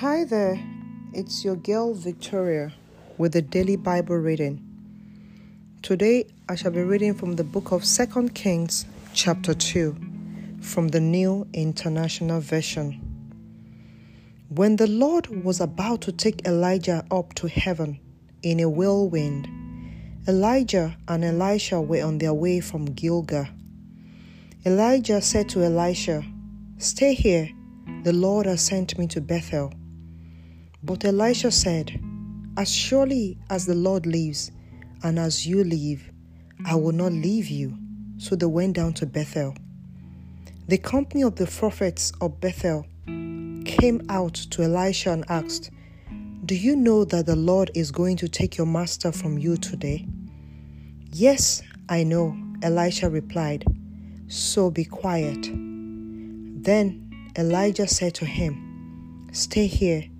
Hi there, it's your girl Victoria with the daily Bible reading. Today I shall be reading from the book of 2 Kings, chapter 2, from the New International Version. When the Lord was about to take Elijah up to heaven in a whirlwind, Elijah and Elisha were on their way from Gilgal. Elijah said to Elisha, Stay here, the Lord has sent me to Bethel. But Elisha said, As surely as the Lord lives, and as you live, I will not leave you. So they went down to Bethel. The company of the prophets of Bethel came out to Elisha and asked, Do you know that the Lord is going to take your master from you today? Yes, I know, Elisha replied. So be quiet. Then Elijah said to him, Stay here,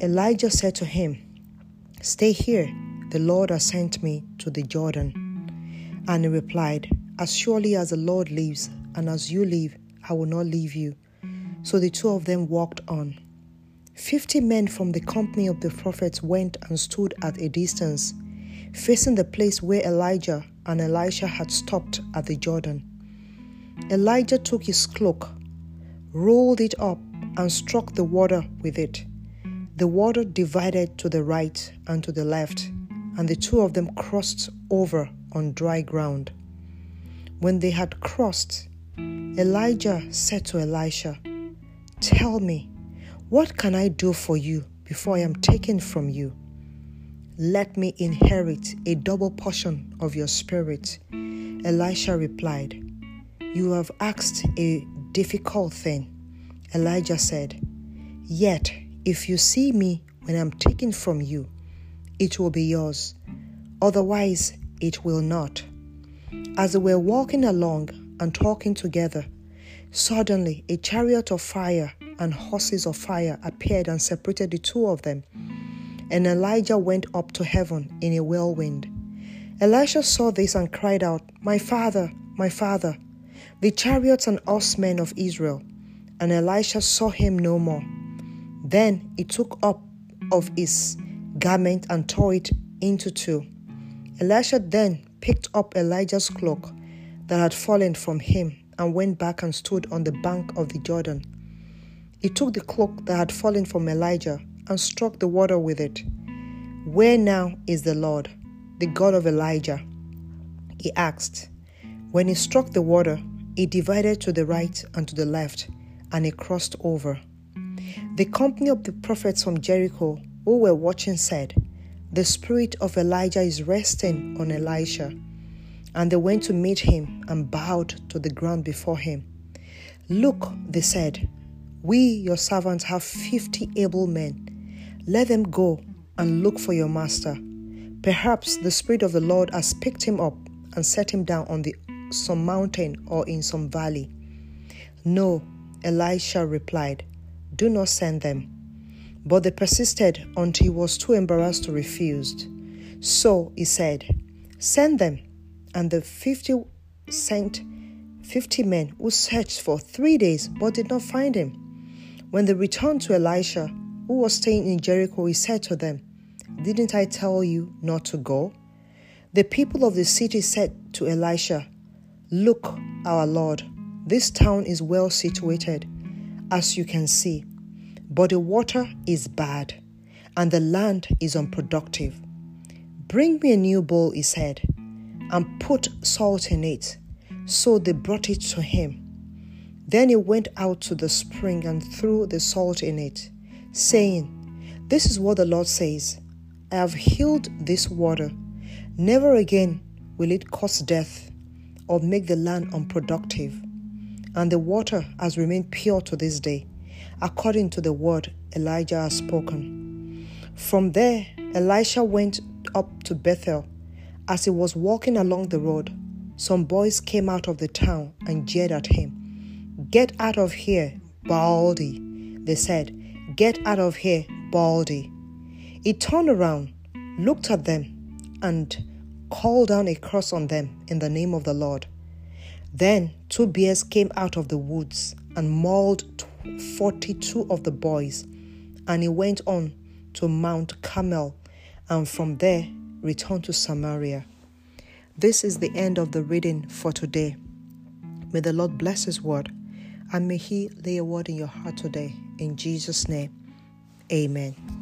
Elijah said to him, Stay here, the Lord has sent me to the Jordan. And he replied, As surely as the Lord lives, and as you live, I will not leave you. So the two of them walked on. Fifty men from the company of the prophets went and stood at a distance, facing the place where Elijah and Elisha had stopped at the Jordan. Elijah took his cloak, rolled it up, and struck the water with it. The water divided to the right and to the left, and the two of them crossed over on dry ground. When they had crossed, Elijah said to Elisha, Tell me, what can I do for you before I am taken from you? Let me inherit a double portion of your spirit. Elisha replied, You have asked a difficult thing. Elijah said, Yet, if you see me when I'm taken from you, it will be yours. Otherwise, it will not. As they were walking along and talking together, suddenly a chariot of fire and horses of fire appeared and separated the two of them. And Elijah went up to heaven in a whirlwind. Elisha saw this and cried out, My father, my father, the chariots and horsemen of Israel. And Elisha saw him no more. Then he took up of his garment and tore it into two. Elisha then picked up Elijah's cloak that had fallen from him and went back and stood on the bank of the Jordan. He took the cloak that had fallen from Elijah and struck the water with it. Where now is the Lord, the God of Elijah? He asked. When he struck the water, it divided to the right and to the left, and it crossed over. The company of the prophets from Jericho who were watching said, The spirit of Elijah is resting on Elisha. And they went to meet him and bowed to the ground before him. Look, they said, we, your servants, have fifty able men. Let them go and look for your master. Perhaps the Spirit of the Lord has picked him up and set him down on the, some mountain or in some valley. No, Elisha replied, Do not send them. But they persisted until he was too embarrassed to refuse. So he said, Send them. And the fifty sent fifty men who searched for three days but did not find him. When they returned to Elisha, who was staying in Jericho, he said to them, Didn't I tell you not to go? The people of the city said to Elisha, Look, our Lord, this town is well situated, as you can see, but the water is bad, and the land is unproductive. Bring me a new bowl, he said, and put salt in it. So they brought it to him. Then he went out to the spring and threw the salt in it, saying, This is what the Lord says I have healed this water. Never again will it cause death or make the land unproductive. And the water has remained pure to this day, according to the word Elijah has spoken. From there, Elisha went up to Bethel. As he was walking along the road, some boys came out of the town and jeered at him. Get out of here, Baldy, they said. Get out of here, Baldy. He turned around, looked at them, and called down a curse on them in the name of the Lord. Then two bears came out of the woods and mauled 42 of the boys, and he went on to Mount Carmel, and from there returned to Samaria. This is the end of the reading for today. May the Lord bless His word, and may He lay a word in your heart today. In Jesus' name, amen.